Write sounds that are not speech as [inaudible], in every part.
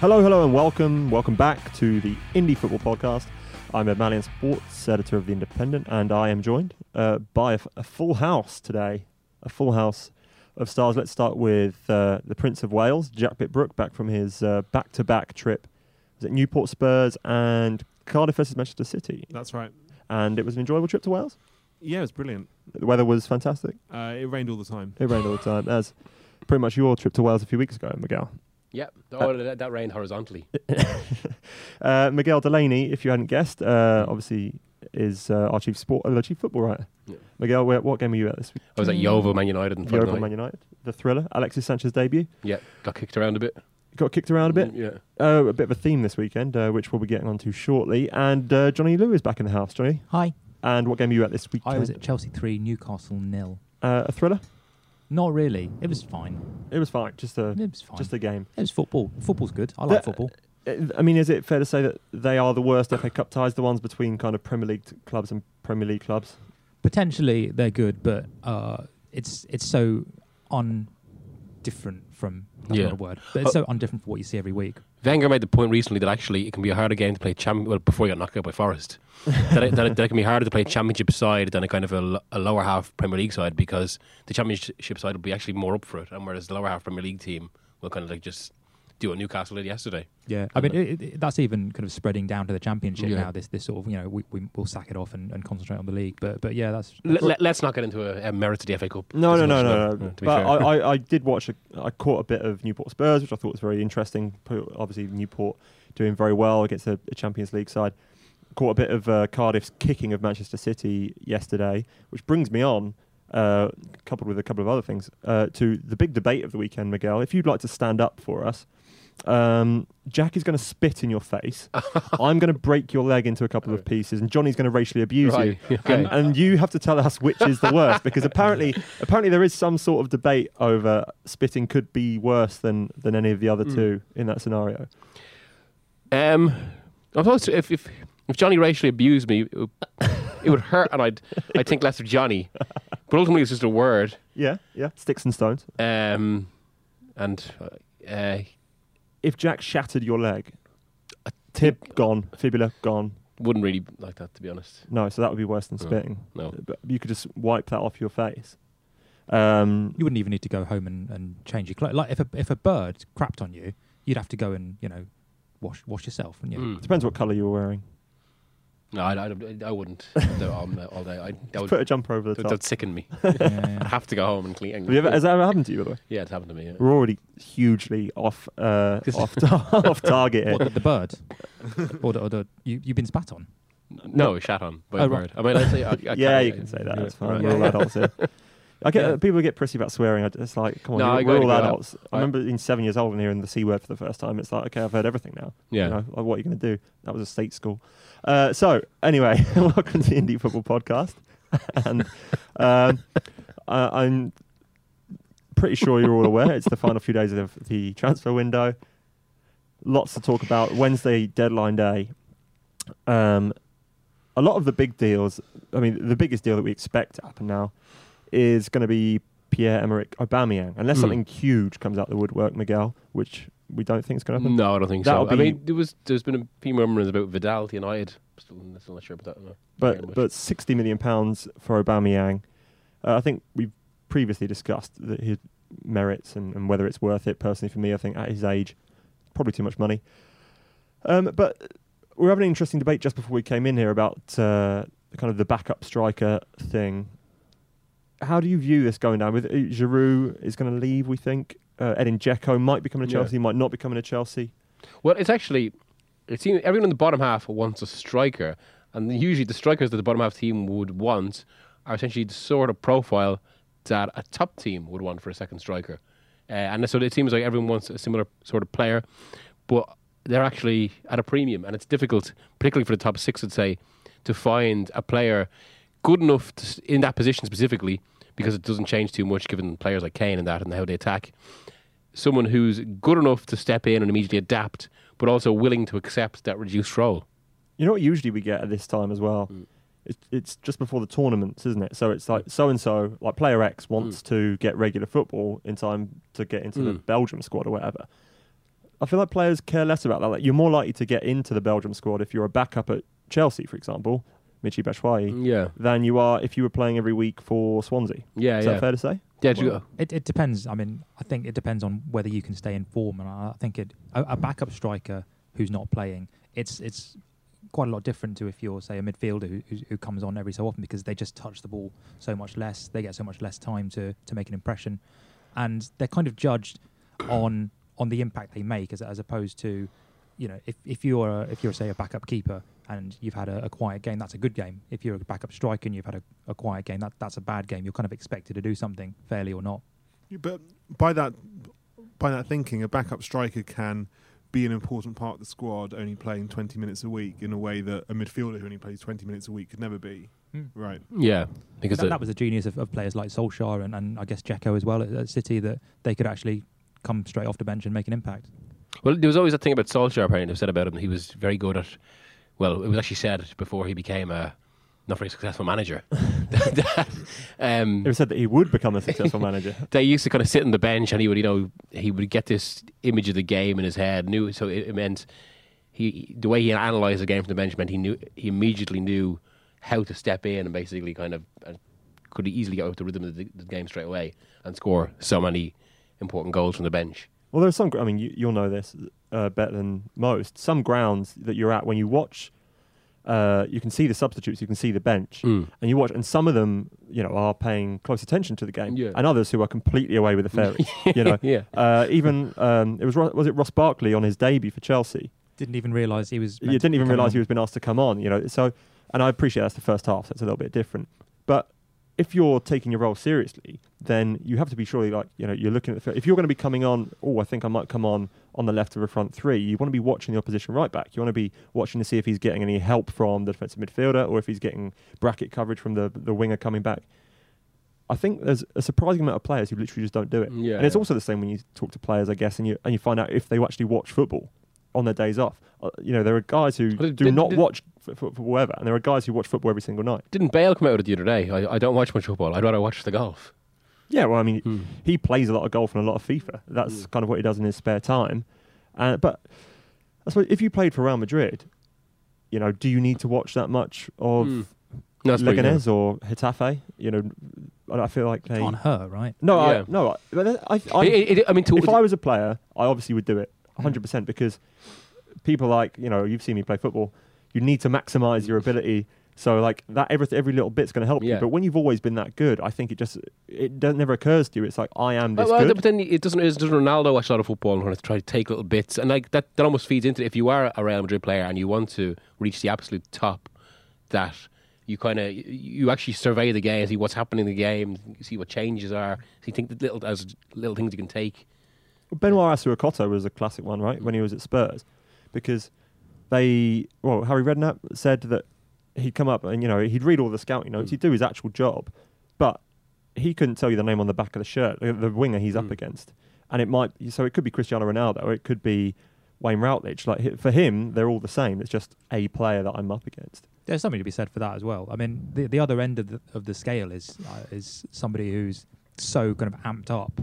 Hello, hello, and welcome. Welcome back to the Indie Football Podcast. I'm Ed Malyon, sports editor of The Independent, and I am joined uh, by a, f- a full house today. A full house of stars. Let's start with uh, the Prince of Wales, Jack Pitt-Brooke, back from his uh, back-to-back trip. Was it Newport Spurs and Cardiff versus Manchester City? That's right. And it was an enjoyable trip to Wales. Yeah, it was brilliant. The weather was fantastic. Uh, it rained all the time. It rained all the time, as pretty much your trip to Wales a few weeks ago, Miguel. Yep. Oh, that, that rained horizontally. [laughs] uh, Miguel Delaney, if you hadn't guessed, uh, obviously is uh, our chief sport, uh, chief football writer. Yeah. Miguel, where, what game were you at this week? I was at Yeovil Man United in Yeovil Man. United, the thriller, Alexis Sanchez debut. Yeah, got kicked around a bit. Got kicked around a bit. Yeah. Uh, a bit of a theme this weekend, uh, which we'll be getting onto shortly. And uh, Johnny Liew is back in the house. Johnny, Hi, and what game were you at this week? I was at Chelsea 3, Newcastle nil. uh, a thriller. Not really. It was fine. It was fine, just a It was fine. just a game. it was football. Football's good. I like The- football. Uh, I mean, is it fair to say that they are the worst FA Cup ties, the ones between kind of Premier League t- clubs and Premier League clubs? Potentially they're good, but uh, it's it's so un different from that's Yeah. not a word, but it's so undifferent from what you see every week. Wenger made the point recently that actually it can be a harder game to play champion. Well, before you got knocked out by Forest, that, it, that, it, that it can be harder to play championship side than a kind of a, a lower half Premier League side because the championship side will be actually more up for it, and whereas the lower half Premier League team will kind of like just do what Newcastle did yesterday. Yeah, I mean it, it, that's even kind of spreading down to the championship Yeah. now. This this sort of you know we, we will sack it off and, and concentrate on the league. But but yeah, that's, L- let, us not get into a, a merits of the FA Cup. No, no, no, much, no, though, no. But. I, I, [laughs] I did watch. A, I caught a bit of Newport Spurs, which I thought was very interesting. Obviously, Newport doing very well against a, a Champions League side. Caught a bit of uh, Cardiff's kicking of Manchester City yesterday, which brings me on, uh, coupled with a couple of other things, uh, to the big debate of the weekend, Miguel. If you'd like to stand up for us, um, Jack is going to spit in your face. [laughs] I'm going to break your leg into a couple of pieces, and Johnny's going to racially abuse Right, you. [laughs] okay. And, and you have to tell us which is the worst, because apparently, [laughs] apparently there is some sort of debate over spitting could be worse than than any of the other Mm. two in that scenario. Um, I thought if, if if Johnny racially abused me, it would, it would hurt, and I'd I'd think less of Johnny. But ultimately, it's just a word. Yeah, yeah, sticks and stones. Um, and uh, If Jack shattered your leg, a tib gone, fibula gone. wouldn't really like that to be honest. No, so that would be worse than spitting. no. but you could just wipe that off your face. Um, you wouldn't even need to go home and, and change your clothes. Like if a if a bird crapped on you, you'd have to go and you know wash wash yourself, wouldn't you? Mm. depends what colour you were wearing. No, I, I, I wouldn't. do it all, all day. I, that would put a jumper over the that top. That would sicken me. [laughs] Yeah. I'd have to go home and clean. Have you ever, has that ever happened to you, by the way? yeah, it's happened to me. Yeah. We're already hugely off uh, [laughs] off, tar- [laughs] off target here. What, the, the bird, or the, or the you you've been spat on. No, shat on by Oh, a right. I mean, I say, I, I yeah, can't- you can say that. yeah, That's fine. right. We're all adults here. I get Yeah. uh, people get prissy about swearing. It's like, come on, No, we're, we're all adults. I I- remember being seven years old and hearing the c word for the first time. It's like, okay, I've heard everything now. Yeah. You know, like, what are you going to do? That was a state school. Uh, so anyway, [laughs] welcome to the Indie Football Podcast, [laughs] and um, I, I'm pretty sure you're all aware it's the final few days of the transfer window. Lots to talk about. Wednesday deadline day. Um, a lot of the big deals. I mean, the biggest deal that we expect to happen now is going to be Pierre Emerick Aubameyang, unless Mm. something huge comes out the woodwork, Miguel, which we don't think it's going to happen. No, I don't think That'll so. I mean, there was there's been a few murmurs about Vidal to United. Still, still not sure about that. No. But but sixty million pounds for Aubameyang. Uh, I think we've previously discussed that his merits and, and whether it's worth it. Personally, for me, I think at his age, probably too much money. Um, but we're having an interesting debate just before we came in here about uh, kind of the backup striker thing. How do you view this going down? With uh, Giroud is going to leave, we think. Uh, Edin Dzeko might be coming to Yeah. Chelsea, might not be coming to Chelsea. Well, it's actually it seems everyone in the bottom half wants a striker, and usually the strikers that the bottom half team would want are essentially the sort of profile that a top team would want for a second striker. Uh, and so it seems like everyone wants a similar sort of player, but they're actually at a premium, and it's difficult, particularly for the top six, I'd say, to find a player good enough to, in that position specifically, because it doesn't change too much given players like Kane and that and how they attack. Someone who's good enough to step in and immediately adapt, but also willing to accept that reduced role. You know what usually we get at this time as well? Mm. It's, it's just before the tournaments, isn't it? So it's like so and so, like player X wants to get regular football in time to get into the Mm. Belgium squad or whatever. I feel like players care less about that. Like you're more likely to get into the Belgium squad if you're a backup at Chelsea, for example, Michi Batshuayi, Yeah, than you are if you were playing every week for Swansea. yeah, Is yeah. that fair to say? yeah, do- It, it depends. I mean, I think it depends on whether you can stay in form, and I I think it a, a backup striker who's not playing, it's it's quite a lot different to if you're say a midfielder who, who, who comes on every so often because they just touch the ball so much less, they get so much less time to to make an impression, and they're kind of judged on on the impact they make as as opposed to, you know, if if you're a, if you're say a backup keeper and you've had a, a quiet game, that's a good game. If you're a backup striker and you've had a, a quiet game, that that's a bad game. You're kind of expected to do something fairly or not. But by that, by that thinking, a backup striker can be an important part of the squad, only playing 20 minutes a week in a way that a midfielder who only plays 20 minutes a week could never be. Hmm. Right. yeah, because that, that was the genius of, of players like Solskjaer and, and I guess Dzeko as well at, at City that they could actually come straight off the bench and make an impact. Well, there was always a thing about Solskjaer. Apparently, they've said about him he was very good at. Well, it was actually said before he became a not very successful manager. that, [laughs] um, It was said that he would become a successful [laughs] manager. they used to kind of sit on the bench, and he would, you know, he would get this image of the game in his head. Knew so it, it meant he the way he analysed the game from the bench meant he knew he immediately knew how to step in and basically kind of uh, could easily get out the rhythm of the, the game straight away and score so many important goals from the bench. Well, there are some. I mean, you, you'll know this uh, better than most. Some grounds that you're at when you watch, uh, you can see the substitutes, you can see the bench, Mm. and you watch. And some of them, you know, are paying close attention to the game, Yeah. and others who are completely away with the [laughs] fairies. you know, yeah. uh, even um, it was Ro- was it Ross Barkley on his debut for Chelsea. Didn't even realise he was. You didn't even be coming realise he was been asked to come on. You know, so and I appreciate that's the first half, so it's a little bit different. But if you're taking your role seriously, then you have to be surely like you know you're looking at the. If you're going to be coming on, oh, I think I might come on on the left of a front three. You want to be watching the opposition right back. You want to be watching to see if he's getting any help from the defensive midfielder or if he's getting bracket coverage from the the winger coming back. I think there's a surprising amount of players who literally just don't do it. Yeah, and it's yeah. also the same when you talk to players, I guess, and you and you find out if they actually watch football on their days off. Uh, you know, there are guys who Well, do did- not did- watch f- f- football ever, and there are guys who watch football every single night. Didn't Bale come out with it the other day? I, I don't watch much football. I'd rather watch the golf. Yeah, well, I mean, Hmm. he plays a lot of golf and a lot of FIFA. That's Mm. kind of what he does in his spare time. Uh, but I suppose if you played for Real Madrid, you know, do you need to watch that much of Mm. No, Leganés or Getafe? You know, I I feel like they. on her, right? No, Yeah. I, no, I, I, I, It- it- I mean, to, if I was a player, I obviously would do it Mm. 100% because people like, you know, you've seen me play football, you need to maximize your ability. So like that every every little bit's going to help Yeah. you. But when you've always been that good, I think it just it does, never occurs to you. It's like I am this well, well, good. but then it doesn't. Doesn't Ronaldo watch a lot of football and want to try to take little bits, and like that, that almost feeds into it. if you are a Real Madrid player and you want to reach the absolute top, that you kind of you actually survey the game, see what's happening in the game, see what changes are, see think the little as little things you can take. Benoit Assou-Ekotto was a classic one, right? When he was at Spurs, because they well Harry Redknapp said that he'd come up and you know he'd read all the scouting notes, Mm. he'd do his actual job, but he couldn't tell you the name on the back of the shirt, the, the winger he's up Mm. against, and it might so it could be Cristiano Ronaldo or it could be Wayne Routledge. Like for him, they're all the same. It's just a player that I'm up against. There's something to be said for that as well. I mean, the the other end of the, of the scale is uh, is somebody who's so kind of amped up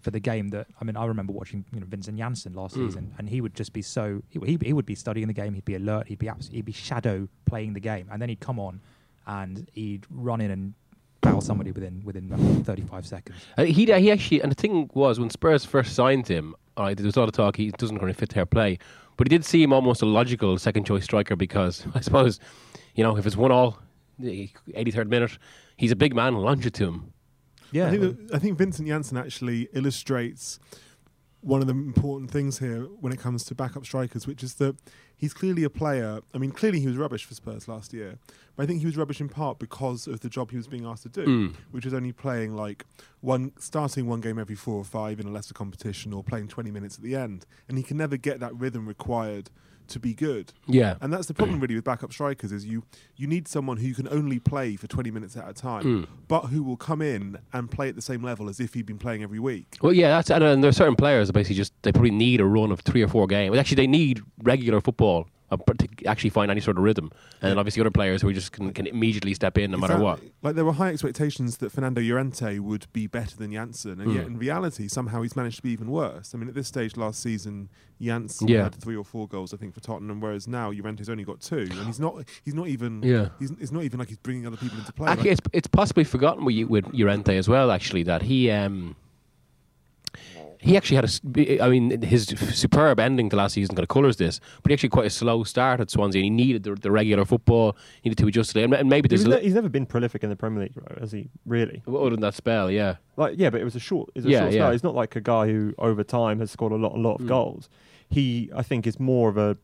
for the game that I mean, I remember watching you know Vincent Janssen last Mm. season, and he would just be so he, he he would be studying the game, he'd be alert, he'd be abs- he'd be shadow playing the game, and then he'd come on and he'd run in and foul somebody within within uh, 35 seconds. Uh, he he actually, and the thing was when Spurs first signed him, uh, there was a lot of talk he doesn't really fit their play, but he did seem almost a logical second choice striker because [laughs] I suppose, you know, if it's one all, eighty third minute, he's a big man, launch it to him. Yeah, I think, that, I think Vincent Janssen actually illustrates one of the important things here when it comes to backup strikers, which is that he's clearly a player. I mean, clearly he was rubbish for Spurs last year, but I think he was rubbish in part because of the job he was being asked to do, Mm. which was only playing like one, starting one game every four or five in a lesser competition, or playing 20 minutes at the end, and he can never get that rhythm required to be good. Yeah. And that's the problem really with backup strikers is you you need someone who can only play for 20 minutes at a time, Mm. but who will come in and play at the same level as if he'd been playing every week. Well, yeah, that's and, and there are certain players that basically just they probably need a run of three or four games. Actually, they need regular football uh, but to actually find any sort of rhythm. And then obviously other players who just can, can immediately step in no matter what. Like there were high expectations that Fernando Llorente would be better than Janssen, and yet Mm. in reality, somehow he's managed to be even worse. I mean, at this stage last season, Janssen Yeah. had three or four goals, I think, for Tottenham, whereas now Llorente's only got two, and he's not he's not even Yeah. he's it's not even like he's bringing other people into play. Actually, Like, it's it's possibly forgotten with, with Llorente as well. Actually, that he um he actually had a. I mean his superb ending to last season kind of colours this, but he actually quite a slow start at Swansea. and He needed the, the regular football, he needed to adjust to it, and- maybe He there's ne- li- he's never been prolific in the Premier League, right? Has he? Really? other than that spell, yeah, Like, yeah, but it was a short. It's a Yeah, short yeah. spell. He's not like a guy who, over time, has scored a lot, a lot of Mm. goals. He, I think, is more of a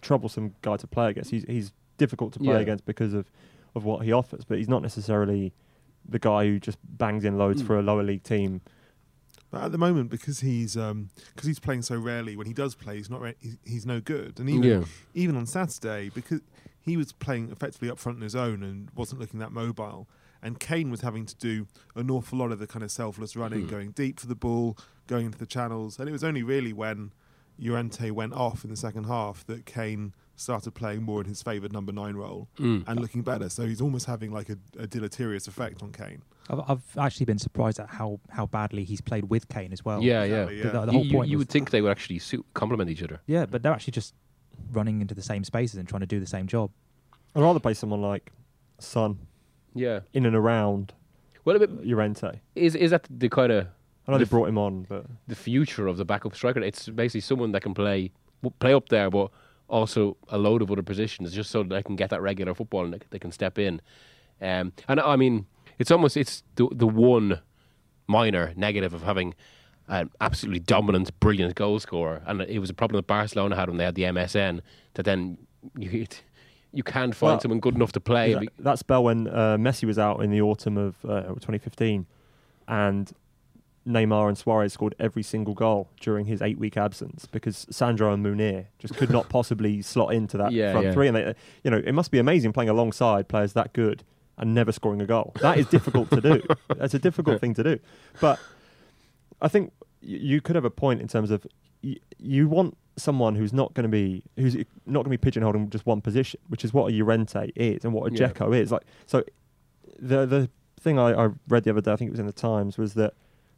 troublesome guy to play against. He's he's difficult to play Yeah. against because of of what he offers, but he's not necessarily the guy who just bangs in loads Mm. for a lower league team. But at the moment, because he's because he's playing so rarely, when he does play, he's not re- he's, he's no good. And even yeah, even on Saturday, because he was playing effectively up front on his own and wasn't looking that mobile, and Kane was having to do an awful lot of the kind of selfless running, Hmm. going deep for the ball, going into the channels, and it was only really when Llorente went off in the second half that Kane started playing more in his favoured number nine role Mm. and looking better. So he's almost having like a, a deleterious effect on Kane. I've, I've actually been surprised at how, how badly he's played with Kane as well. yeah, yeah. Exactly, The, the You- whole you, point you was- would think they would actually suit, complement each other. yeah, but they're actually just running into the same spaces and trying to do the same job. I'd rather play someone like Son Yeah. in and around Well, but Llorente. is is that the kind of I know they The f- brought him on, but the future of the backup striker? It's basically someone that can play play up there, but also a load of other positions, just so that they can get that regular football and they, they can step in. Um, and I mean, it's almost it's the the one minor negative of having an absolutely dominant, brilliant goal scorer, and it was a problem that Barcelona had when they had the MSN. That then you [laughs] you can't find Well, someone good enough to play. that, that spell when uh, Messi was out in the autumn of uh, 2015, and Neymar and Suarez scored every single goal during his eight-week absence because Sandro and Munir just could not [laughs] possibly slot into that Yeah, front yeah. three. And they, you know, it must be amazing playing alongside players that good and never scoring a goal. That is difficult to do. [laughs] That's a difficult thing to do. But I think you could have a point in terms of y- you want someone who's not going to be who's not going to be pigeonholed in just one position, which is what a Llorente is and what a Yeah. Is. Like so, the the thing I, I read the other day, I think it was in the Times, was that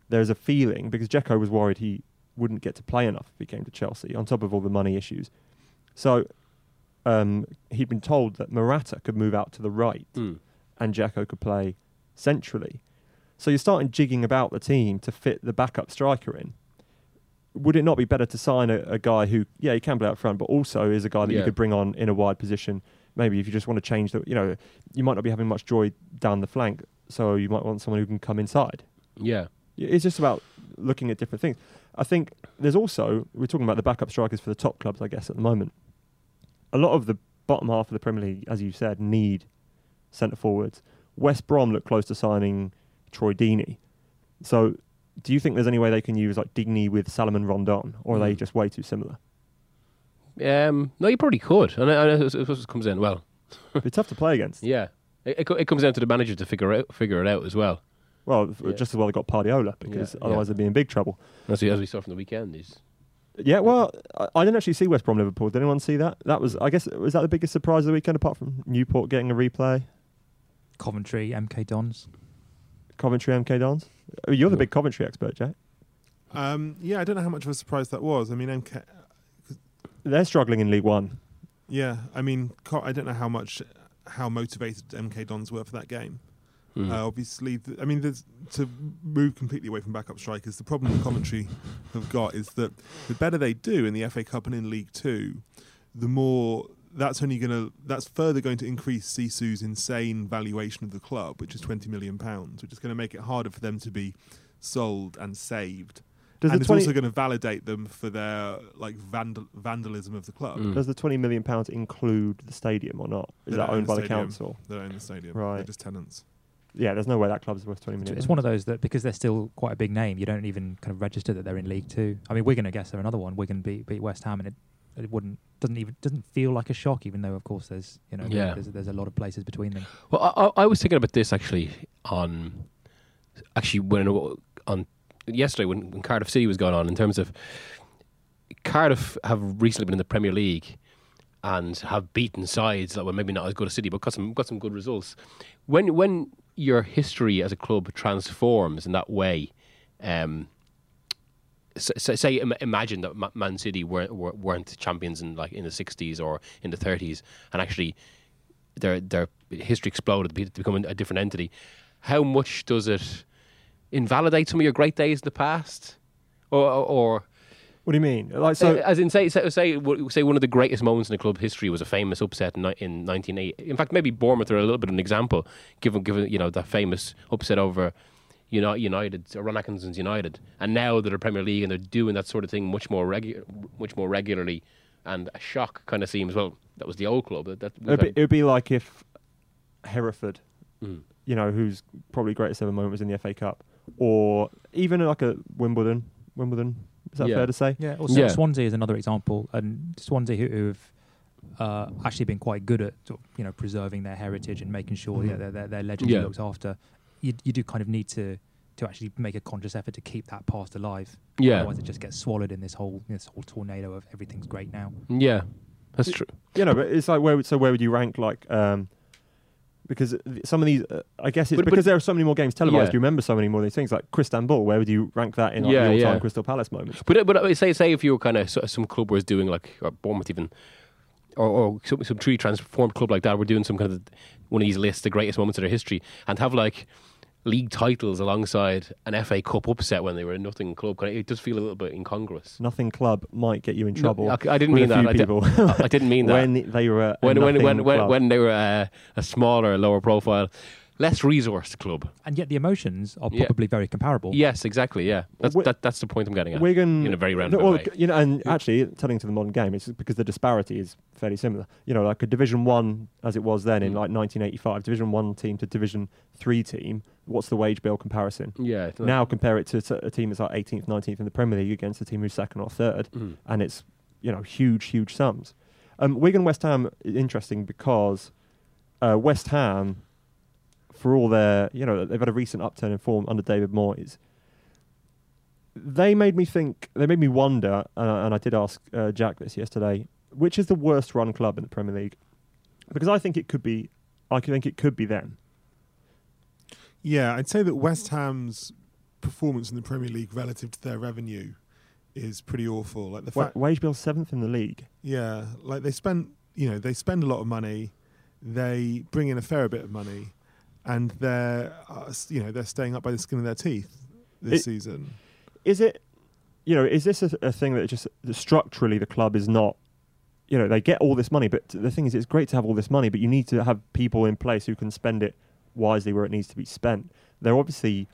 there's a feeling because Dzeko was worried he wouldn't get to play enough if he came to Chelsea, on top of all the money issues. So um, he'd been told that Morata could move out to the right Mm. and Dzeko could play centrally. So you're starting jigging about the team to fit the backup striker in. Would it not be better to sign a, a guy who, yeah, he can play out front, but also is a guy that you could bring on in a wide position? Maybe if you just want to change the, you know, you might not be having much joy down the flank, so you might want someone who can come inside. yeah, It's just about looking at different things. I think there's also we're talking about the backup strikers for the top clubs, I guess, at the moment. A lot of the bottom half of the Premier League, as you said, need centre forwards. West Brom look close to signing Troy Deeney. So, do you think there's any way they can use like Deeney with Salomon Rondon, or are they Mm. just way too similar? um, no, you probably could. And I, I, I suppose it comes in well. It'd tough to play against. [laughs] Yeah, it, it, it comes down to the manager to figure out figure it out as well. Well, Yeah. just as well they got Pardiola because Yeah, otherwise they'd be in big trouble. As we, as we saw from the weekend, is Yeah, well, I, I didn't actually see West Brom Liverpool. Did anyone see that? That was, I guess, was that the biggest surprise of the weekend apart from Newport getting a replay? Coventry, MK Dons. Coventry MK Dons. Oh, you're the big Coventry expert, Jack. Um, yeah, I don't know how much of a surprise that was. I mean, MK, They're struggling in League One. yeah, I mean, I don't know how much how motivated MK Dons were for that game. Hmm. Uh, obviously, th- I mean, there's, to move completely away from backup strikers, the problem the Coventry have got is that the better they do in the FA Cup and in League Two, the more that's only going to that's further going to increase Sisu's insane valuation of the club, which is twenty million pounds, which is going to make it harder for them to be sold and saved. Does and it's 20 also going to validate them for their like vandal- vandalism of the club. Mm. Does the twenty million pounds include the stadium or not? Is They that owned the by the stadium. council? They own the stadium. Right. They're just tenants. Yeah, there's no way that club's worth 20 million. It's, one of those that because they're still quite a big name, you don't even kind of register that they're in League Two. I mean, Wigan, I guess, they're another one. We're Wigan beat beat West Ham, and it it wouldn't doesn't even doesn't feel like a shock, even though of course there's you know Yeah. there's there's a lot of places between them. Well, I, I- I was thinking about this actually on actually when on yesterday when, when Cardiff City was going on in terms of Cardiff have recently been in the Premier League and have beaten sides that were maybe not as good as City, but got some got some good results. When when your history as a club transforms in that way, um, s- s- say imagine that Man City weren't were- weren't champions in like in the sixties or in the thirties, and actually their their history exploded to become a different entity. How much does it invalidate some of your great days in the past, or or What do you mean? Like so? as in say say say say one of the greatest moments in the club history was a famous upset in, in 1980. In fact, maybe Bournemouth are a little bit of an example, given given you know that famous upset over. United, United, Ron Atkinson's United, and now they're the Premier League and they're doing that sort of thing much more regu- much more regularly, and a shock kind of seems well. That was the old club. That, that It'd be, it'd be like if Hereford, Mm. you know, whose probably greatest ever moment was in the FA Cup, or even like a Wimbledon. Wimbledon, is that Yeah. fair to say? Yeah, or Yeah. Swansea is another example, and Swansea who, who've uh, actually been quite good at you know preserving their heritage and making sure Mhm. yeah, their, their, their legends Yeah. are looked after. You, you do kind of need to to actually make a conscious effort to keep that past alive. Yeah. Otherwise, it just gets swallowed in this whole this whole tornado of everything's great now. yeah, that's true. You know, but it's like where. would- So where would you rank like? um because some of these, uh, I guess it's But- but- because there are so many more games televised. Yeah. You remember so many more of these things, like Istanbul. Where would you rank that in like, Yeah, the all-time yeah. Crystal Palace moments? But but uh, say say if you were kind of some club was doing like or Bournemouth even, or, or some some truly transformed club like that, we're doing some kind of one of these lists, the greatest moments of their history, and have like league titles alongside an FA Cup upset when they were a nothing club. It does feel a little bit incongruous. Nothing club might get you in No, trouble. I, [laughs] I didn't mean that. I, di- I didn't mean that. when they were when when when, when when they were a, a smaller, lower profile, less resourced club. And yet the emotions are Yeah. probably very comparable. Yes, exactly. Yeah, that's Wi- that, that's the point I'm getting at. Wigan in a very roundabout well, way. You know, and actually, turning to the modern game, it's because the disparity is fairly similar. You know, like a Division One as it was then in Mm. like 1985, Division One team to Division Three team. What's the wage bill comparison? yeah. it's not- Now compare it to t- a team that's like 18th, 19th in the Premier League against a team who's second or third, Mm. and it's you know huge, huge sums. Um, Wigan West Ham is interesting because uh, West Ham, for all their you know they've had a recent upturn in form under David Moyes. They made me think. They made me wonder, uh, and I did ask uh, Jack this yesterday. Which is the worst run club in the Premier League? Because I think it could be. I think it could be them. Yeah, I'd say that West Ham's performance in the Premier League relative to their revenue is pretty awful. Like the fact, wage bill seventh in the league. yeah, like they spend, you know, they spend a lot of money, they bring in a fair bit of money, and they're, uh, you know, they're staying up by the skin of their teeth this It- season. is it you know is this a, a thing that just that structurally the club is not you know they get all this money but the thing is it's great to have all this money but you need to have people in place who can spend it wisely where it needs to be spent they're obviously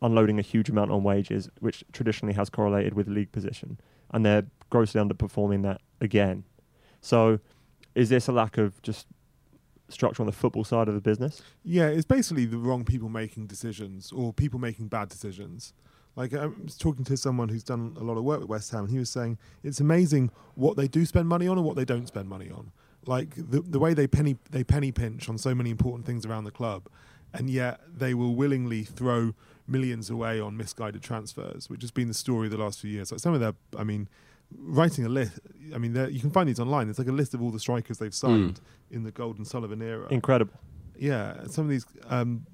unloading a huge amount on wages which traditionally has correlated with league position and they're grossly underperforming that again so is this a lack of just structure on the football side of the business Yeah, it's basically the wrong people making decisions or people making bad decisions. Like I was talking to someone who's done a lot of work with West Ham, and he was saying it's amazing what they do spend money on and what they don't spend money on. Like the the way they penny they penny pinch on so many important things around the club, and yet they will willingly throw millions away on misguided transfers, which has been the story the last few years. Like some of their, I mean, writing a list. I mean, you can find these online. It's like a list of all the strikers they've signed in the Golden Sullivan era. incredible Yeah, some of these, um,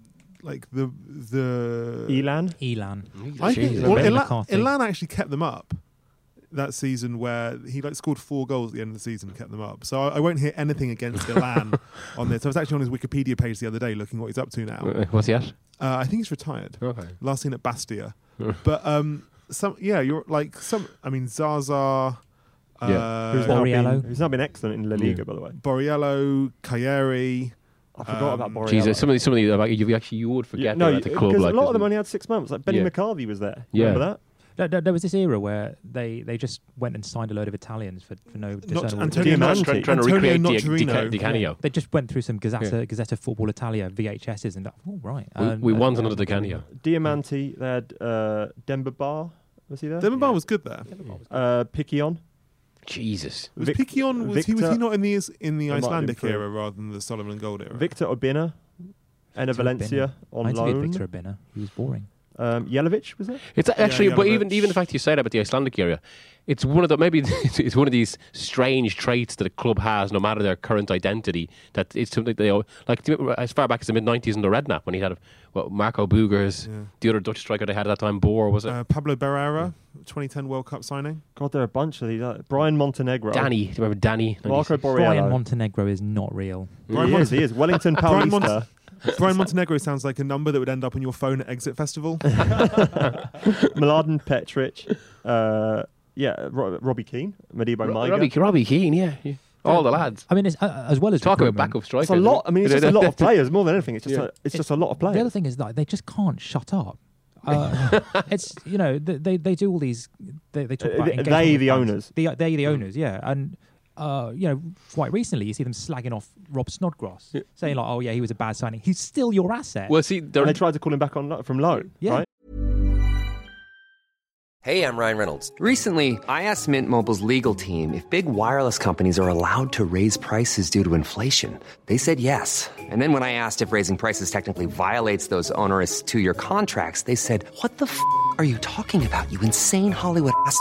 like the the Ilan Ilan. I think well, Ilan, Ilan actually kept them up that season where he like scored four goals at the end of the season and kept them up. So I, I won't hear anything against [laughs] Ilan on this. I was actually on his Wikipedia page the other day looking what he's up to now. Uh, What's he at? Uh, I think he's retired. Okay. Last seen at Bastia. [laughs] but um, some yeah, you're like some. I mean Zaza. Uh, who's, now been, Borriello. who's now been excellent in La Yeah. Liga by the way Borriello, Kayeri. I forgot Um, about Borriello. Jesus, some of these, some of these, like, you actually you would Yeah, forget no, they're at the club because like a lot this. of them only had six months. Like Benny Yeah. McCarthy was there. Yeah. Remember that? There, there- there was this era where they, they just went and signed a load of Italians for, for no discernible Antonio reason. Diamanti. Trying, trying to Antonio recreate Di, Di, Nocerino. Di Canio. They just went through some Gazzetta, Yeah. Gazzetta Football Italia VHSs and oh right. We, And- we and- want another Di Canio. Diamanti, they had uh, Demba Ba. Was he there? Demba Ba was good there. Uh, Piccion. Jesus. Was Vic- Piccion was he was he not in the in the It might have been Icelandic era rather than the Solomon Gold era? Victor Obinna. Enner Valencia I on interviewed loan. Victor Obinna. He was boring. Um, Jelic, was it? It's actually, yeah, but but even even the fact you say that about the Icelandic area, it's one of the maybe it's, [laughs] it's one of these strange traits that a club has, no matter their current identity. That it's something they al- like do you remember as far back as the mid '90s in the Redknapp when he had what Marco Boogers, Yeah. the other Dutch striker they had at that time, Boer was it? Uh, Pablo Barrera, 2010 World Cup signing. God, there are a bunch of these. Uh, Brian Montenegro. Danny, do you remember Danny? Marco Brian Montenegro is not real. Brian he Mon- is, he is. Wellington [laughs] Brian Mon- Paulista. [laughs] Brian Montenegro sounds like a number that would end up on your phone at Exit Festival. [laughs] Mladen Petric. Uh, yeah, Ro- Robbie Keane. Modibo Ro- Maiga. Robbie, Robbie Keane, yeah, yeah. all the lads. I mean, it's, uh, as well as Talk about backup strikers. It's a lot. I mean, it's just a lot [laughs] of players more than anything. It's just Yeah. a, it's just a lot of players. The other thing is that they just can't shut up. Uh, it's you know they, they they do all these they, they talk Uh, about they- engagement they with the owners. the, they the owners yeah and uh, you know quite recently you see them slagging off Rob Snodgrass Yeah. saying like oh yeah he was a bad signing he's still your asset Well, see, they're, And they tried to call him back on from loan. Yeah. Right? Hey, I'm Ryan Reynolds. Recently, I asked Mint Mobile's legal team if big wireless companies are allowed to raise prices due to inflation. They said yes. And then when I asked if raising prices technically violates those onerous two year contracts, they said, What the f are you talking about, you insane Hollywood ass?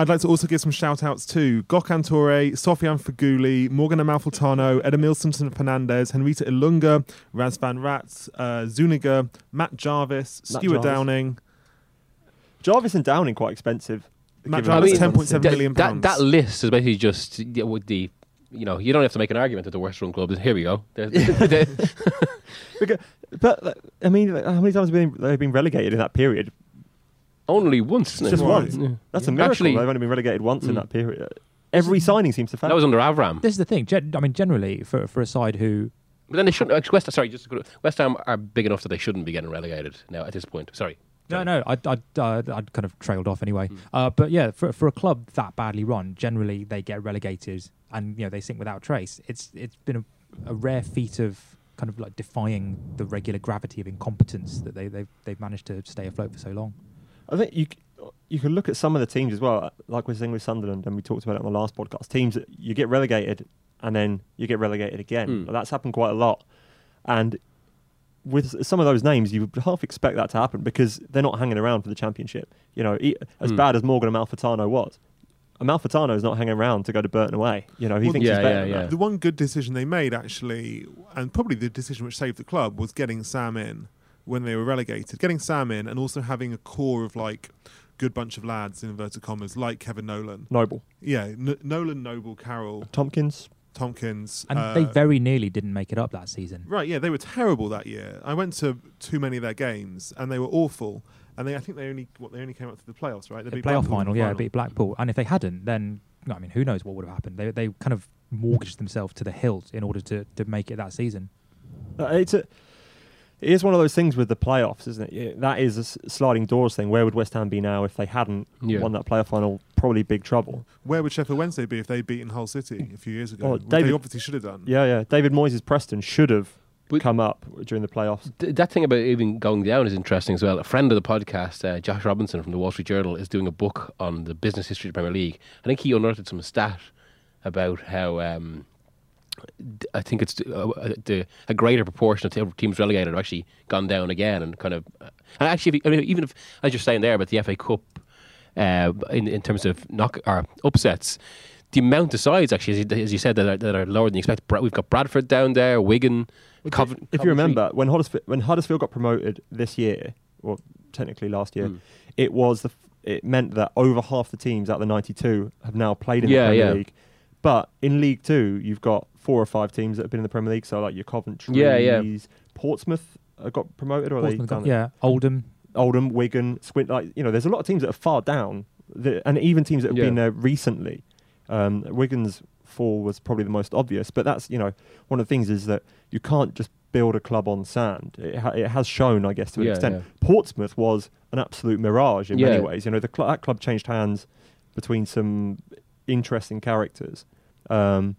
I'd like to also give some shout outs to Gokhan Tore, Sofiane Feghouli, Morgan Amalfitano, Edimilson Fernandes, Herita Ilunga, Razvan Rat, uh, Zuniga, Matt Jarvis, Matt Stuart Jarvis. Downing. Jarvis and Downing quite expensive. Matt given Jarvis, the 10.7 that, million that, pounds. that list is basically just yeah, with the, you know, you don't have to make an argument that the worst run club. Here we go. [laughs] Because, but I mean, how many times have they been, they've been relegated in that period? Only once. isn't it? Just Right. once. Yeah. That's a miracle. Actually- they've only been relegated once in Mm. that period. Every signing seems to fail. That was under Avram. this is the thing gen- I mean generally for, for a side who But then they shouldn't. West, sorry, just West Ham are big enough that they shouldn't be getting relegated now at this point. Sorry. No, no, I'd, I'd, uh, I'd kind of trailed off anyway. Uh, but yeah, for, for a club that badly run, generally they get relegated and you know they sink without trace. It's it's been a, a rare feat of kind of like defying the regular gravity of incompetence that they they've, they've managed to stay afloat for so long. I think you you can look at some of the teams as well, like we're saying with Sunderland, and we talked about it on the last podcast. Teams that you get relegated and then you get relegated again. Mm. Well, that's happened quite a lot, and with some of those names, you would half expect that to happen because they're not hanging around for the championship. You know, e- as Mm. bad as Morgan Amalfitano was, Amalfitano is not hanging around to go to Burton away. You know, he Well, thinks yeah, he's better yeah, than yeah. that. The one good decision they made, actually, and probably the decision which saved the club, was getting Sam in when they were relegated. Getting Sam in and also having a core of like good bunch of lads in inverted commas, like Kevin Nolan. Noble, Yeah, N- Nolan, Noble, Carroll, Tomkins. Tomkins. And uh, they very nearly didn't make it up that season. Right, yeah, they were terrible that year. I went to too many of their games, and they were awful. And they, I think they only, what they only came up to the playoffs, right? They The beat playoff Blackpool final, the yeah, beat Blackpool. And if they hadn't, then I mean, who knows what would have happened? They they kind of mortgaged themselves to the hilt in order to, to make it that season. Uh, It's a, it is one of those things with the playoffs, isn't it? That is a sliding doors thing. Where would West Ham be now if they hadn't Yeah. won that playoff final? Probably big trouble. Where would Sheffield Wednesday be if they'd beaten Hull City a few years ago? Oh, David- they obviously should have done. Yeah, yeah. David Moyes' Preston should have But- come up during the playoffs. Th- that thing about even going down is interesting as well. A friend of the podcast, uh, Josh Robinson from the Wall Street Journal, is doing a book on the business history of the Premier League. I think he unearthed some stat about how um, d- I think it's uh, uh, the a greater proportion of teams relegated have actually gone down again and kind of. Uh, and actually, if I mean, even if as you're saying there about the FA Cup, uh, in in terms of knock or upsets. The amount of sides, actually, as you, as you said, that are, that are lower than you expect. We've got Bradford down there, Wigan, Covent- if Coventry. you remember, when Huddersfield, when Huddersfield got promoted this year, or technically last year, Mm. it was the it meant that over half the teams out of the 92 have now played in Yeah, the Premier yeah. League. But in League Two, you've got four or five teams that have been in the Premier League. So like your Coventry, Yeah, yeah. Portsmouth uh, got promoted, or are they Portsmouth down got- yeah, Oldham. Oldham, Wigan, Squint. Like you know, there's a lot of teams that are far down, that, and even teams that have Yeah. been there recently. Um, Wigan's fall was probably the most obvious, but that's you know one of the things is that you can't just build a club on sand. It, ha- it has shown, I guess, to an Yeah, extent. yeah. Portsmouth was an absolute mirage in Yeah. many ways. You know, the cl- that club changed hands between some interesting characters, um,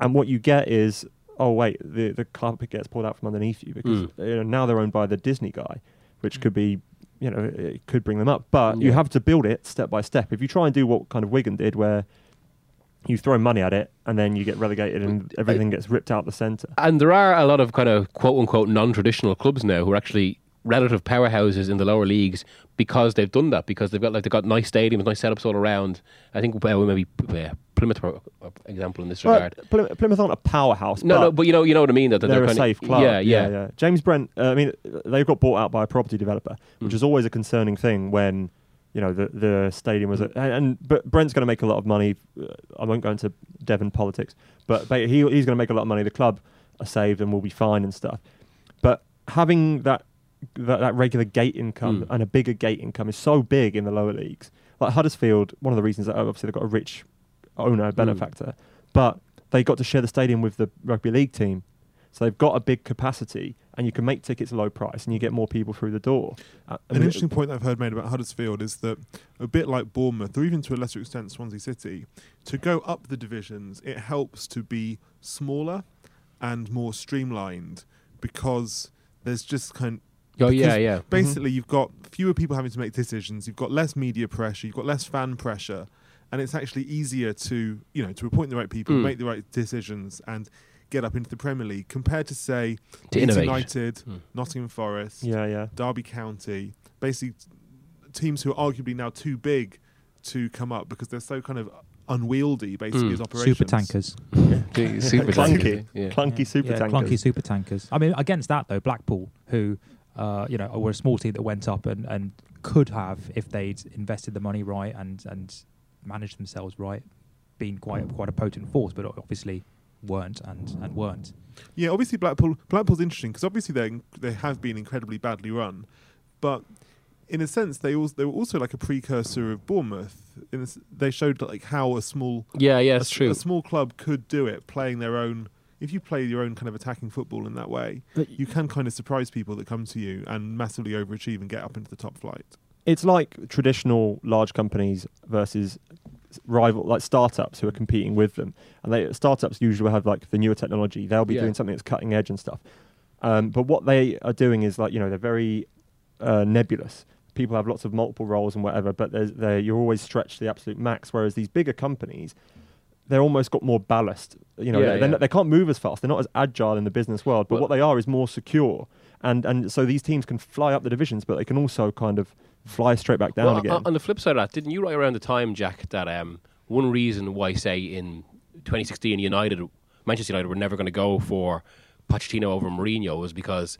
and what you get is. Oh wait, the the carpet gets pulled out from underneath you because Mm. you know, now they're owned by the Disney guy, which could be, you know, it could bring them up. But you have to build it step by step. If you try and do what kind of Wigan did, where you throw money at it and then you get relegated and everything gets ripped out the centre. And there are a lot of kind of quote unquote non traditional clubs now who are actually relative powerhouses in the lower leagues because they've done that because they've got like they've got nice stadiums, nice setups all around. I think uh, maybe uh, Plymouth for example in this Well, regard. Plymouth, Plymouth aren't a powerhouse. No, but no, but you know, you know what I mean. That that they're, a safe of, club. Yeah, yeah, yeah. James Brent. Uh, I mean, they got bought out by a property developer, which Mm. is always a concerning thing when you know the the stadium was. A, and, but Brent's going to make a lot of money. Uh, I won't go into Devon politics, but ba- he he's going to make a lot of money. The club are saved and will be fine and stuff. But having that that, that regular gate income Mm. and a bigger gate income is so big in the lower leagues. Like Huddersfield, one of the reasons that obviously they've got a rich owner, benefactor, but they got to share the stadium with the rugby league team. So they've got a big capacity, and you can make tickets a low price, and you get more people through the door. Uh, An mean, interesting point that I've heard made about Huddersfield is that a bit like Bournemouth, or even to a lesser extent Swansea City, to go up the divisions, it helps to be smaller and more streamlined because there's just kind. Oh yeah, because yeah. Basically, you've got fewer people having to make decisions. You've got less media pressure. You've got less fan pressure, and it's actually easier to you know to appoint the right people, Mm. make the right decisions, and get up into the Premier League compared to say To United, Mm. Nottingham Forest, yeah, yeah. Derby County, basically teams who are arguably now too big to come up because they're so kind of unwieldy, basically, Mm. as operations. Super tankers. [laughs] Super clunky, Yeah. clunky super yeah, tankers. clunky super tankers. I mean, against that though, Blackpool, who uh, you know were a small team that went up and, and could have, if they'd invested the money right and and managed themselves right, been quite quite a potent force, but obviously weren't and and weren't. Yeah, obviously Blackpool. Blackpool's interesting because obviously they they have been incredibly badly run, but in a sense they also they were also like a precursor of Bournemouth. In a s they showed like how a small Yeah, yeah, a, it's s- true. a small club could do it, playing their own. If you play your own kind of attacking football in that way, But you can kind of surprise people that come to you and massively overachieve and get up into the top flight. it's like traditional large companies versus rival like startups who are competing with them and they startups usually will have like the newer technology they'll be Yeah. doing something that's cutting edge and stuff um, but what they are doing is like you know they're very uh, nebulous people have lots of multiple roles and whatever but there's they're, you're always stretched to the absolute max whereas these bigger companies they're almost got more ballast you know Yeah, yeah. not- they can't move as fast. They're not as agile in the business world but Well- what they are is more secure. And and so these teams can fly up the divisions but they can also kind of fly straight back down well, again. on- On the flip side of that, didn't you write around the time, Jack, that um, one reason why, say, in 2016, United, Manchester United were never going to go for Pochettino over Mourinho was because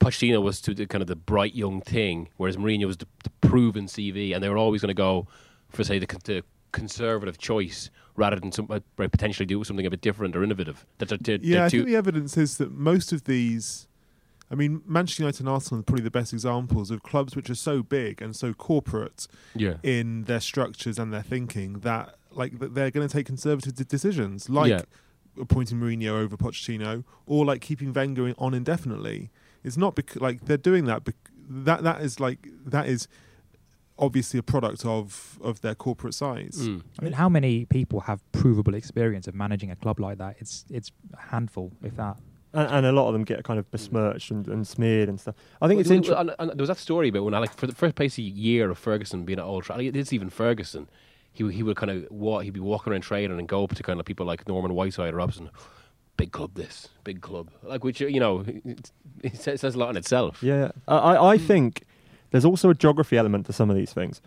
Pochettino was to the kind of the bright young thing, whereas Mourinho was the, the proven CV, and they were always going to go for, say, the, the conservative choice rather than some, uh, potentially do something a bit different or innovative. That they're, they're, Yeah, they're I think the evidence is that most of these, I mean, Manchester United and Arsenal are probably the best examples of clubs which are so big and so corporate yeah. in their structures and their thinking that like that they're going to take conservative de- decisions, like Yeah. appointing Mourinho over Pochettino, or like keeping Wenger on indefinitely. It's not because like they're doing that. Bec- that that is like that is obviously a product of of their corporate size. Mm. I mean, how many people have provable experience of managing a club like that? It's it's a handful, if that. and, and a lot of them get kind of besmirched and, and smeared and stuff. I think it's interesting. and- and there was that story about when I like for the first place a year of Ferguson being at Old Trafford. It's even Ferguson. he he would kind of walk, he'd be walking around trading and go up to kind of people like Norman Whiteside or Robson. Big club, this big club, like which you know, [laughs] it, it says a lot in itself. Yeah, I, I I think there's also a geography element to some of these things.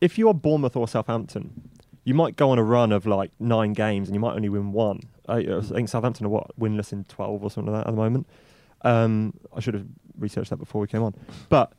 If you are Bournemouth or Southampton, you might go on a run of like nine games and you might only win one. I, I think Southampton are what winless in twelve or something like that at the moment. Um, I should have researched that before we came on, but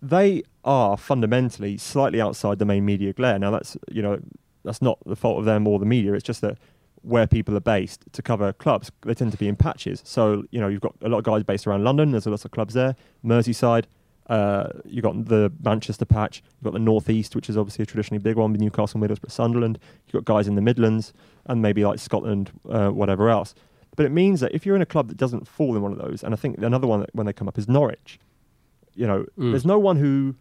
they are fundamentally slightly outside the main media glare. Now that's you know that's not the fault of them or the media. It's just that where people are based to cover clubs, they tend to be in patches. So you know you've got a lot of guys based around London. There's a lot of clubs there. Merseyside. Uh, you've got the Manchester patch. You've got the Northeast, which is obviously a traditionally big one with Newcastle, Middlesbrough, Sunderland. You've got guys in the Midlands and maybe like Scotland, uh, whatever else. But it means that if you're in a club that doesn't fall in one of those, and I think another one that when they come up is Norwich, you know, Mm. there's no one who,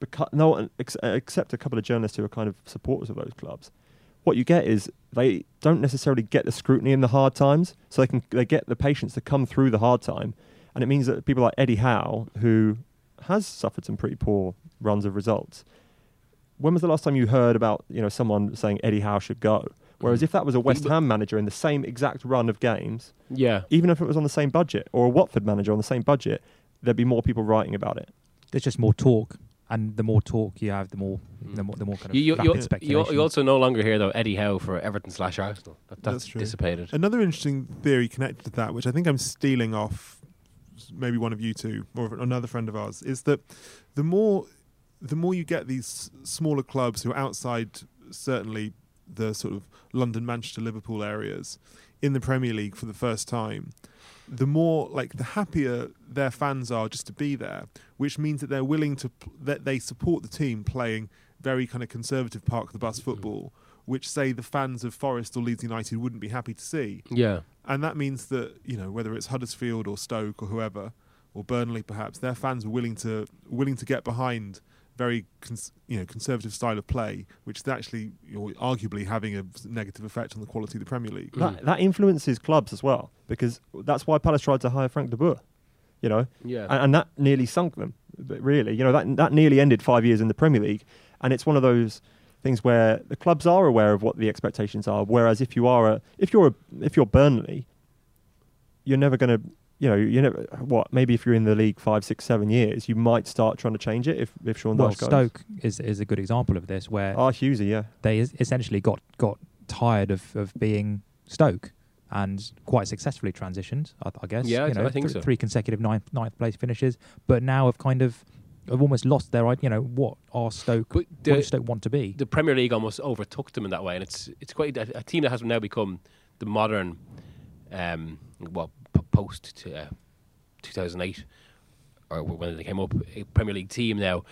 beca- no one ex- except a couple of journalists who are kind of supporters of those clubs. What you get is they don't necessarily get the scrutiny in the hard times, so they can they get the patience to come through the hard time, and it means that people like Eddie Howe, who has suffered some pretty poor runs of results. When was the last time you heard about you know someone saying Eddie Howe should go? Whereas mm. if that was a West Ham manager in the same exact run of games, Yeah, even if it was on the same budget, or a Watford manager on the same budget, there'd be more people writing about it. There's just more talk, and the more talk you have, the more mm. the more, the more kind of you, you, rapid you, you, you also no longer hear though Eddie Howe for Everton slash Arsenal. That, that's, That's true. dissipated. Another interesting theory connected to that, which I think I'm stealing off maybe one of you two or another friend of ours, is that the more the more you get these smaller clubs who are outside certainly the sort of London, Manchester, Liverpool areas in the Premier League for the first time, the more like the happier their fans are just to be there, which means that they're willing to that they support the team playing very kind of conservative park the bus mm-hmm. football, which say the fans of Forest or Leeds United wouldn't be happy to see. Yeah, And that means that, you know, whether it's Huddersfield or Stoke or whoever, or Burnley perhaps, their fans are willing to willing to get behind very cons- you know conservative style of play, which is actually you know, arguably having a negative effect on the quality of the Premier League. That, mm. that influences clubs as well, because that's why Palace tried to hire Frank de Boer, you know, yeah. and, and that nearly sunk them. But really, you know, that that nearly ended five years in the Premier League, and it's one of those things where the clubs are aware of what the expectations are. Whereas if you are a, if you're a, if you're Burnley, you're never going to, you know, you never what maybe if you're in the league five, six, seven years, you might start trying to change it if if Sean well, Dyche goes. Stoke is is a good example of this, where Ah, Hughesy, yeah. they essentially got got tired of, of being Stoke and quite successfully transitioned. I, I guess. Yeah, you I think th- so. Three consecutive ninth ninth place finishes, but now have kind of have almost lost their idea. You know what are Stoke? But what the- does Stoke want to be? the Premier League almost overtook them in that way, and it's it's quite a, a team that has now become the modern, um, well, p- post to, uh, 2008 or when they came up, a Premier League team now.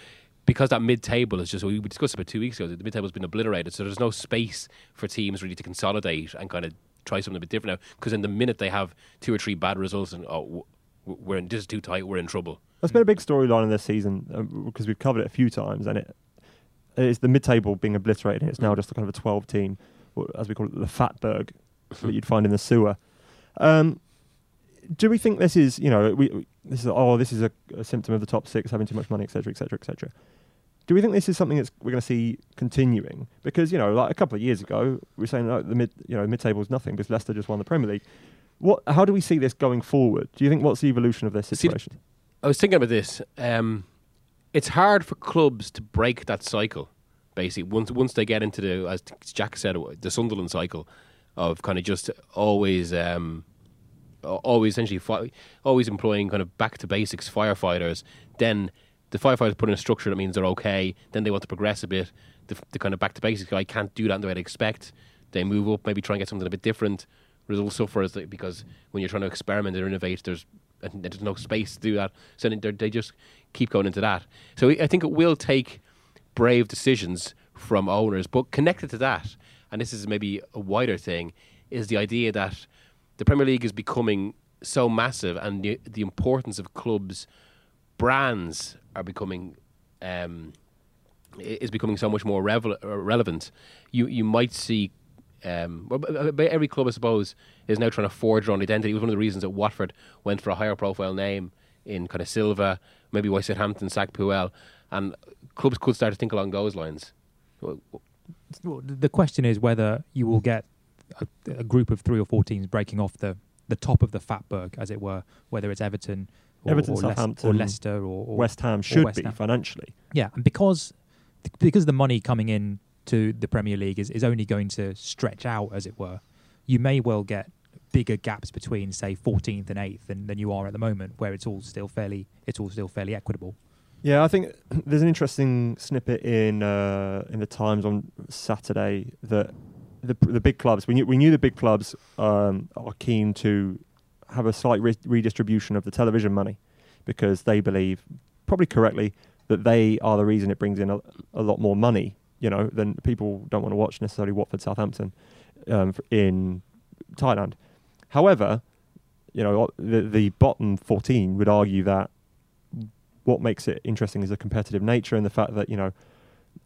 Because that mid-table is just we discussed about two weeks ago. The mid-table has been obliterated, so there's no space for teams really to consolidate and kind of try something a bit different now. Because in the minute they have two or three bad results, and oh, we're in, this is too tight, we're in trouble. That's been a big storyline in this season because we've covered it a few times, and it it's the mid-table being obliterated. And it's now just a kind of a 12 team, as we call it, the Fatberg that [laughs] you'd find in the sewer. Um, do we think this is, you know, we, we this is oh, this is a, a symptom of the top six having too much money, etc., etc., etc. Do we think this is something that's we're going to see continuing? Because you know, like a couple of years ago, we were saying like, the mid, you know, mid-table is nothing because Leicester just won the Premier League. What? How do we see this going forward? Do you think what's the evolution of this See, situation? I was thinking about this. Um, it's hard for clubs to break that cycle. Basically, once once they get into the, as Jack said, the Sunderland cycle of kind of just always, um, always essentially, fi- always employing kind of back to basics firefighters. Then the firefighters put in a structure that means they're okay. Then they want to progress a bit. The, the kind of back to basics guy can't do that in the way they expect. They move up, maybe try and get something a bit different. Result suffers that- because when you're trying to experiment or innovate, there's and there's no space to do that. So they just keep going into that. So I think it will take brave decisions from owners, but connected to that, and this is maybe a wider thing, is the idea that the Premier League is becoming so massive, and the, the importance of clubs' brands are becoming. Um, is becoming so much more revel- uh, relevant. You you might see, um, every club I suppose is now trying to forge their own identity. It was one of the reasons that Watford went for a higher profile name in kind of Silva, maybe why Southampton sacked Puel, and clubs could start to think along those lines. Well, Well, the question is whether you will get a, a group of three or four teams breaking off the, the top of the fatberg, as it were, whether it's Everton or, Everton, or, Leic- or Leicester or, or West Ham should West be Ham. financially. Yeah, and because because the money coming in to the Premier League is, is only going to stretch out, as it were, you may well get bigger gaps between, say, 14th and 8th than, than you are at the moment, where it's all still fairly it's all still fairly equitable. Yeah, I think [clears throat] there's an interesting snippet in uh, in the Times on Saturday that the the big clubs we knew we knew the big clubs um, are keen to have a slight re- redistribution of the television money because they believe, probably correctly, that they are the reason it brings in a, a lot more money. You know, than people don't want to watch necessarily Watford, Southampton um, in Thailand. However, you know, the the bottom 14 would argue that what makes it interesting is the competitive nature and the fact that you know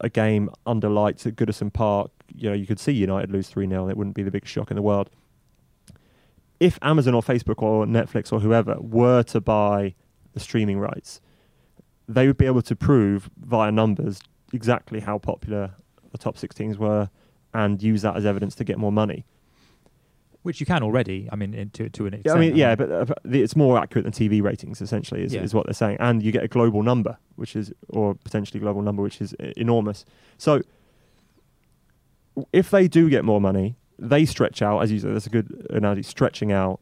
a game under lights at Goodison Park, you know, you could see United lose 3 0 and it wouldn't be the biggest shock in the world. If Amazon or Facebook or Netflix or whoever were to buy the streaming rights, they would be able to prove via numbers exactly how popular the top 16s were and use that as evidence to get more money. Which you can already, I mean, in, to, to an extent. I mean, yeah, but uh, it's more accurate than TV ratings. Essentially, is, Yeah. is what they're saying, and you get a global number, which is or potentially global number, which is e- enormous. So, w- if they do get more money, they stretch out. As you said, that's a good analogy. Stretching out,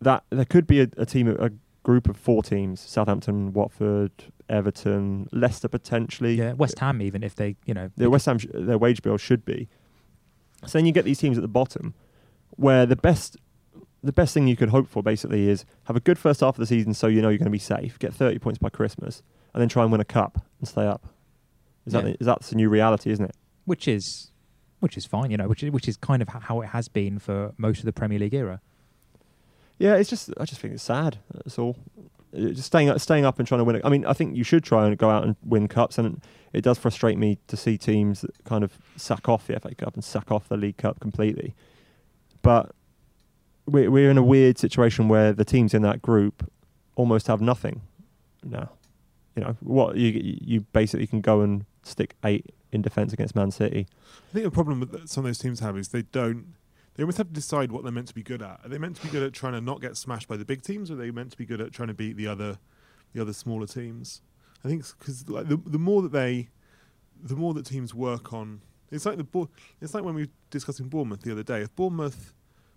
that there could be a, a team, a group of four teams: Southampton, Watford, Everton, Leicester potentially. yeah, West Ham even if they, you know, Their West Ham, sh- their wage bill should be. So then you get these teams at the bottom, where the best, the best thing you could hope for basically is have a good first half of the season, so you know you're going to be safe, get 30 points by Christmas, and then try and win a cup and stay up. Is that Yeah. the, that's the new reality, isn't it? which is which is fine, you know, which is, which is kind of how it has been for most of the Premier League era. Yeah, it's just I just think it's sad. That's all. Just staying up, staying up and trying to win. I mean, I think you should try and go out and win cups, and it does frustrate me to see teams that kind of sack off the FA Cup and sack off the League Cup completely. But we're we're in a weird situation where the teams in that group almost have nothing now. You know what you you basically can go and stick eight in defence against Man City. I think the problem that some of those teams have is they don't. They almost have to decide what they're meant to be good at. Are they meant to be good at trying to not get smashed by the big teams, or are they meant to be good at trying to beat the other, the other smaller teams? I think because like the the more that they, the more that teams work on. It's like the It's like when we were discussing Bournemouth the other day. If Bournemouth,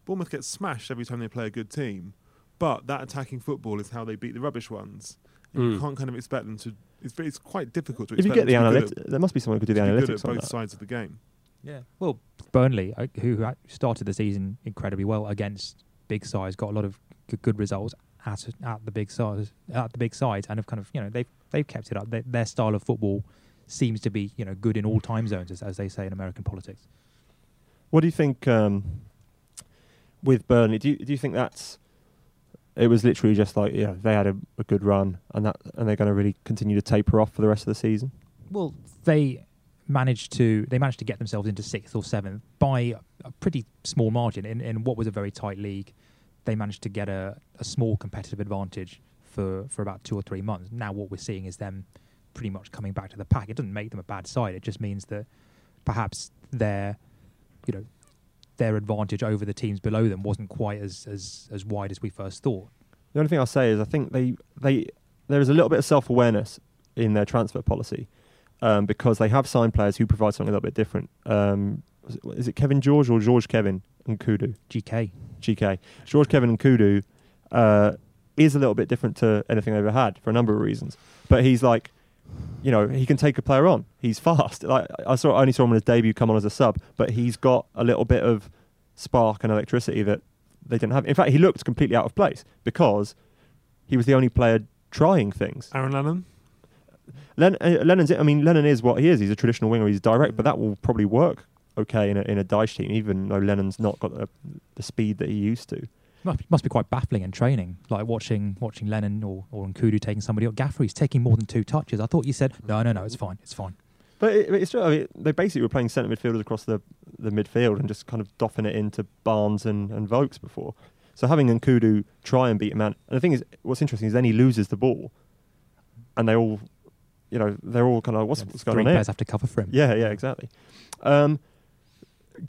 Bournemouth gets smashed every time they play a good team, but that attacking football is how they beat the rubbish ones. And You Mm. can't kind of expect them to. It's it's quite difficult to. If you get the analytics, there must be someone who could do the be good analytics at on both that. sides of the game. Yeah. Well, Burnley, uh, who who started the season incredibly well against big sides, got a lot of good, good results at at the big sides at the big sides, and have kind of you know they've they've kept it up. Their, their style of football seems to be you know good in all time zones, as, as they say in American politics. What do you think um, with Burnley? Do you, do you think that's it was literally just like yeah they had a, a good run and that and they're going to really continue to taper off for the rest of the season? Well, they managed to they managed to get themselves into sixth or seventh by a pretty small margin in, in what was a very tight league. They managed to get a, a small competitive advantage for, for about two or three months. Now what we're seeing is them pretty much coming back to the pack. It doesn't make them a bad side. It just means that perhaps their you know their advantage over the teams below them wasn't quite as, as, as wide as we first thought. The only thing I'll say is I think they they there is a little bit of self awareness in their transfer policy um, because they have signed players who provide something a little bit different. Um, is it Kevin George or George Kevin Nkoudou? GK. GK. George Kevin Nkoudou uh, is a little bit different to anything I've ever had for a number of reasons. But he's like, you know, he can take a player on. He's [laughs] fast. Like I saw, I only saw him on his debut come on as a sub, but he's got a little bit of spark and electricity that they didn't have. In fact, he looked completely out of place because he was the only player trying things. Aaron Lennon. Len, uh, Lennon's. I mean, Lennon is what he is. He's a traditional winger. He's direct, but that will probably work okay in a, in a Dyche team, even though Lennon's not got the, the speed that he used to. Must, must be quite baffling in training, like watching watching Lennon or or Nkoudou taking somebody up. Gaffer, he's taking more than two touches. I thought you said no, no, no, it's fine, it's fine. But it, it's true. I mean, they basically were playing centre midfielders across the, the midfield and just kind of doffing it into Barnes and, and Vokes before. So having Nkoudou try and beat a man. And the thing is, what's interesting is then he loses the ball and they all you know, they're all kind of what's, Yeah, what's going on here? players have to cover for him. Yeah, yeah, exactly. Um,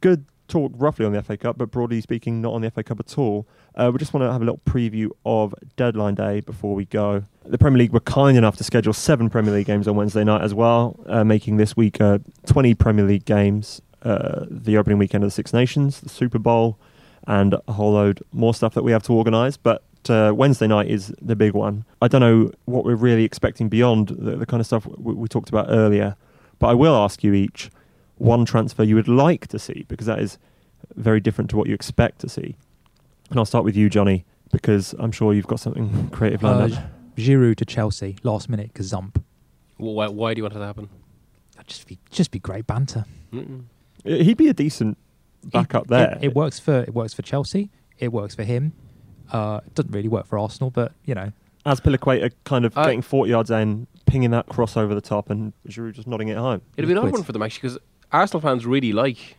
good talk roughly on the FA Cup, but broadly speaking, not on the FA Cup at all. Uh, we just want to have a little preview of deadline day before we go. The Premier League were kind enough to schedule seven Premier League games on Wednesday night as well, uh, making this week uh, 20 Premier League games, uh, the opening weekend of the Six Nations, the Super Bowl, and a whole load more stuff that we have to organise. But uh, Wednesday night is the big one. I don't know what we're really expecting beyond the, the kind of stuff we, we talked about earlier, but I will ask you each one transfer you would like to see because that is very different to what you expect to see. And I'll start with you, Johnny, because I'm sure you've got something [laughs] creative lined Uh, up. Giroud to Chelsea, last minute gazump. Why, why do you want it to happen? That'd just be just be great banter. Mm-mm. He'd be a decent backup It- there. It, it works for it works for Chelsea. It works for him. Uh, it doesn't really work for Arsenal, but you know, Azpilicueta kind of I- getting 40 yards in, pinging that cross over the top, and Giroud just nodding it home. It'd be an odd one for them actually because Arsenal fans really like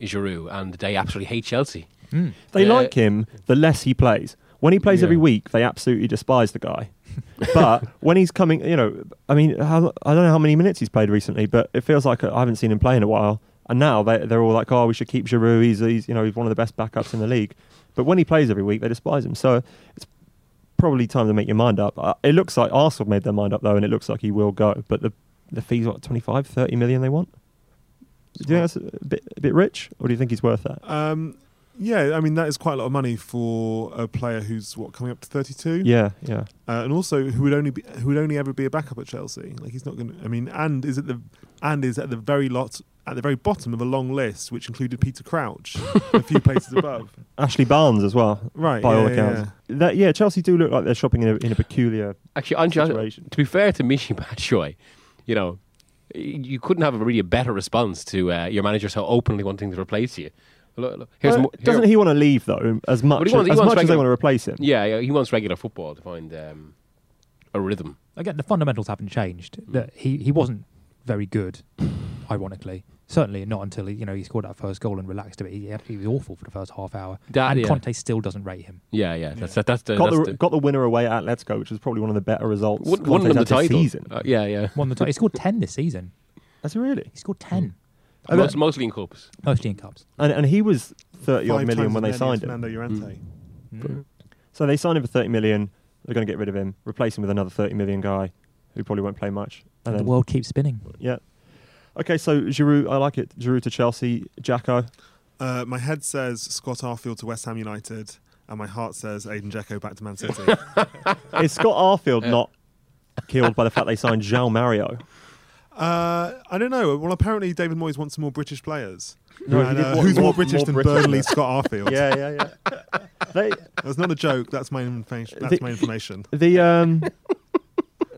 Giroud and they absolutely hate Chelsea. mm, They Yeah. like him the less he plays. When he plays Yeah. every week, they absolutely despise the guy. [laughs] but when he's coming, you know, I mean, how, I don't know how many minutes he's played recently, but it feels like I haven't seen him play in a while. And now they, they're all like, "Oh, we should keep Giroud. He's, he's, you know, he's one of the best backups in the league." But when he plays every week, they despise him. So it's probably time to make your mind up. Uh, it looks like Arsenal made their mind up though, and it looks like he will go. But the the fees what 25, 30 million they want. Do you think that's a bit a bit rich, or do you think he's worth that? Um, yeah, I mean that is quite a lot of money for a player who's what coming up to thirty-two. Yeah, yeah. uh, and also who would only be who would only ever be a backup at Chelsea. Like he's not going. to I mean, and is at the and is at the very lot at the very bottom of a long list, which included Peter Crouch, a few places above. [laughs] Ashley Barnes as well. Right, by all yeah, yeah, accounts. That yeah, Chelsea do look like they're shopping in a, in a peculiar Actually, Ange, situation. to be fair to Michy [laughs] Batshuayi, you know, you couldn't have a really a better response to uh, your manager so openly wanting to replace you. Look, look, here's Well, mo- doesn't he want to leave though? As much But he wants- he as, wants much as they want to replace him. Yeah, yeah, he wants regular football to find um, a rhythm. again, the fundamentals haven't changed. That he he wasn't very good, ironically. Certainly not until he, you know he scored that first goal and relaxed a bit. He, had- he was awful for the first half hour, That- and yeah. Conte still doesn't rate him. Yeah, yeah, that's that, that's the Got that's the, the, got the winner away at Atletico, which is probably one of the better results. won, won them the title. season. Uh, yeah, yeah. Won the title. He scored ten this season. That's really? He scored ten, I Most, bet- mostly in cups. mostly in cups. And and he was thirty odd Five million times when they as many as signed him. Fernando Llorente. Mm. So they signed him for thirty million. They're going to get rid of him, replace him with another thirty million guy who probably won't play much. And the then, world keeps spinning. yeah. Okay, so Giroud, I like it. Giroud to Chelsea, Jacko. Uh, my head says Scott Arfield to West Ham United, and my heart says Edin Dzeko back to Man City. [laughs] Is Scott Arfield not killed by the fact they signed João Mario? uh, I don't know. Well, apparently David Moyes wants some more British players. No, And, uh, who's more, more- British more than British Burnley that. Scott Arfield? Yeah, yeah, yeah. [laughs] they, That's not a joke. That's my information. That's The- my information. the um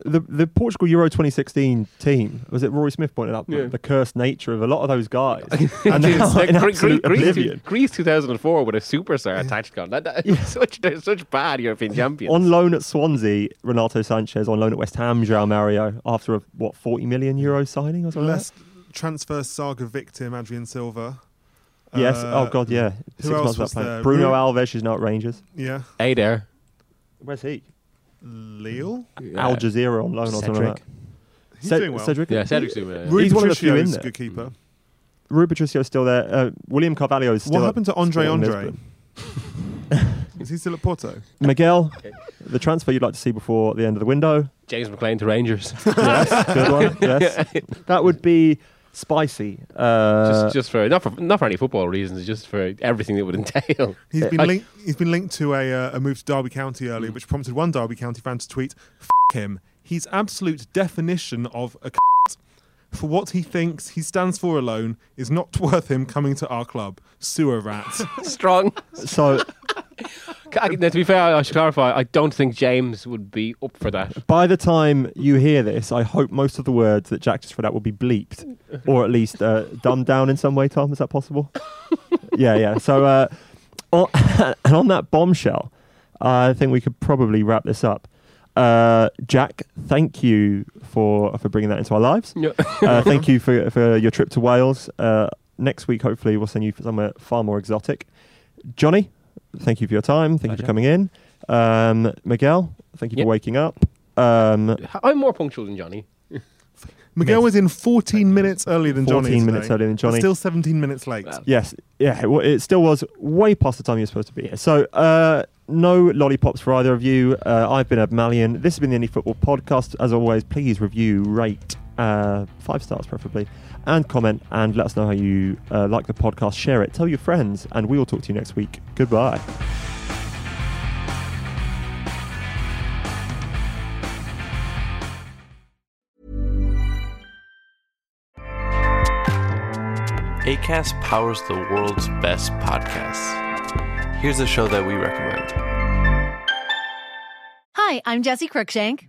the the Portugal Euro 2016 team was it Rory Smith pointed out Yeah. the cursed nature of a lot of those guys [laughs] and It's now like [laughs] in Gre- absolute Greece, oblivion. Greece 2004 with a superstar attached on. That, that, [laughs] such, such bad European champions. On loan at Swansea, Renato Sanches. On loan at West Ham, João Mario. After a what 40 million euro signing or something. like Less transfer saga victim Adrien Silva. Yes. Uh, oh God, yeah. who Six else months was without playing. there? Bruno Ru- Alves is now at Rangers. Yeah. Hey there. Where's he? Lille. Al Jazeera on loan or something like Cedric. that. He's Ced- doing well. Cedric. Yeah, Cedric's doing it. Rui He's one of the few in is a there. good keeper. Rui Patricio's still there. Uh, William Carvalho is still. What happened to Andre Andre? [laughs] Is he still at Porto? Miguel, the transfer you'd like to see before the end of the window. James McLean to Rangers. yes, good one. [laughs] Yes, that would be spicy. Uh, just, just for not for not for any football reasons, just for everything that would [laughs] entail. He's been I- linked. He's been linked to a, uh, a move to Derby County Mm. earlier, which prompted one Derby County fan to tweet, "F him. He's absolute definition of a." For what he thinks he stands for alone is not [laughs] worth him coming to our club. Sewer rat. [laughs] Strong. so Now, to be fair, I should clarify. I don't think James would be up for that. by the time you hear this, I hope most of the words that Jack just read out will be bleeped, or at least uh, dumbed down in some way. Tom, is that possible? [laughs] yeah, yeah. So, uh, on, [laughs] and on that bombshell, I think we could probably wrap this up. Uh, Jack, thank you for for bringing that into our lives. Yeah. uh, [laughs] thank you for for your trip to Wales. Uh, next week, hopefully, we'll send you somewhere far more exotic. Johnny, thank you for your time. Thank you for coming in. Um, Miguel, thank you Yep. for waking up. Um, I'm more punctual than Johnny. [laughs] Miguel Miss. was in 14 minutes earlier than Johnny. 14 minutes today. earlier than Johnny. Still 17 minutes late. Yes, yeah, it, it still was way past the time you're supposed to be here. So, uh, no lollipops for either of you. Uh, I've been Ed Malyon. This has been the Indy Football Podcast. As always, please review, rate, uh, five stars preferably, and comment, and let us know how you uh, like the podcast. Share it, tell your friends, and we will talk to you next week. Goodbye. ACAST powers the world's best podcasts. Here's a show that we recommend. Hi, I'm Jesse Cruikshank.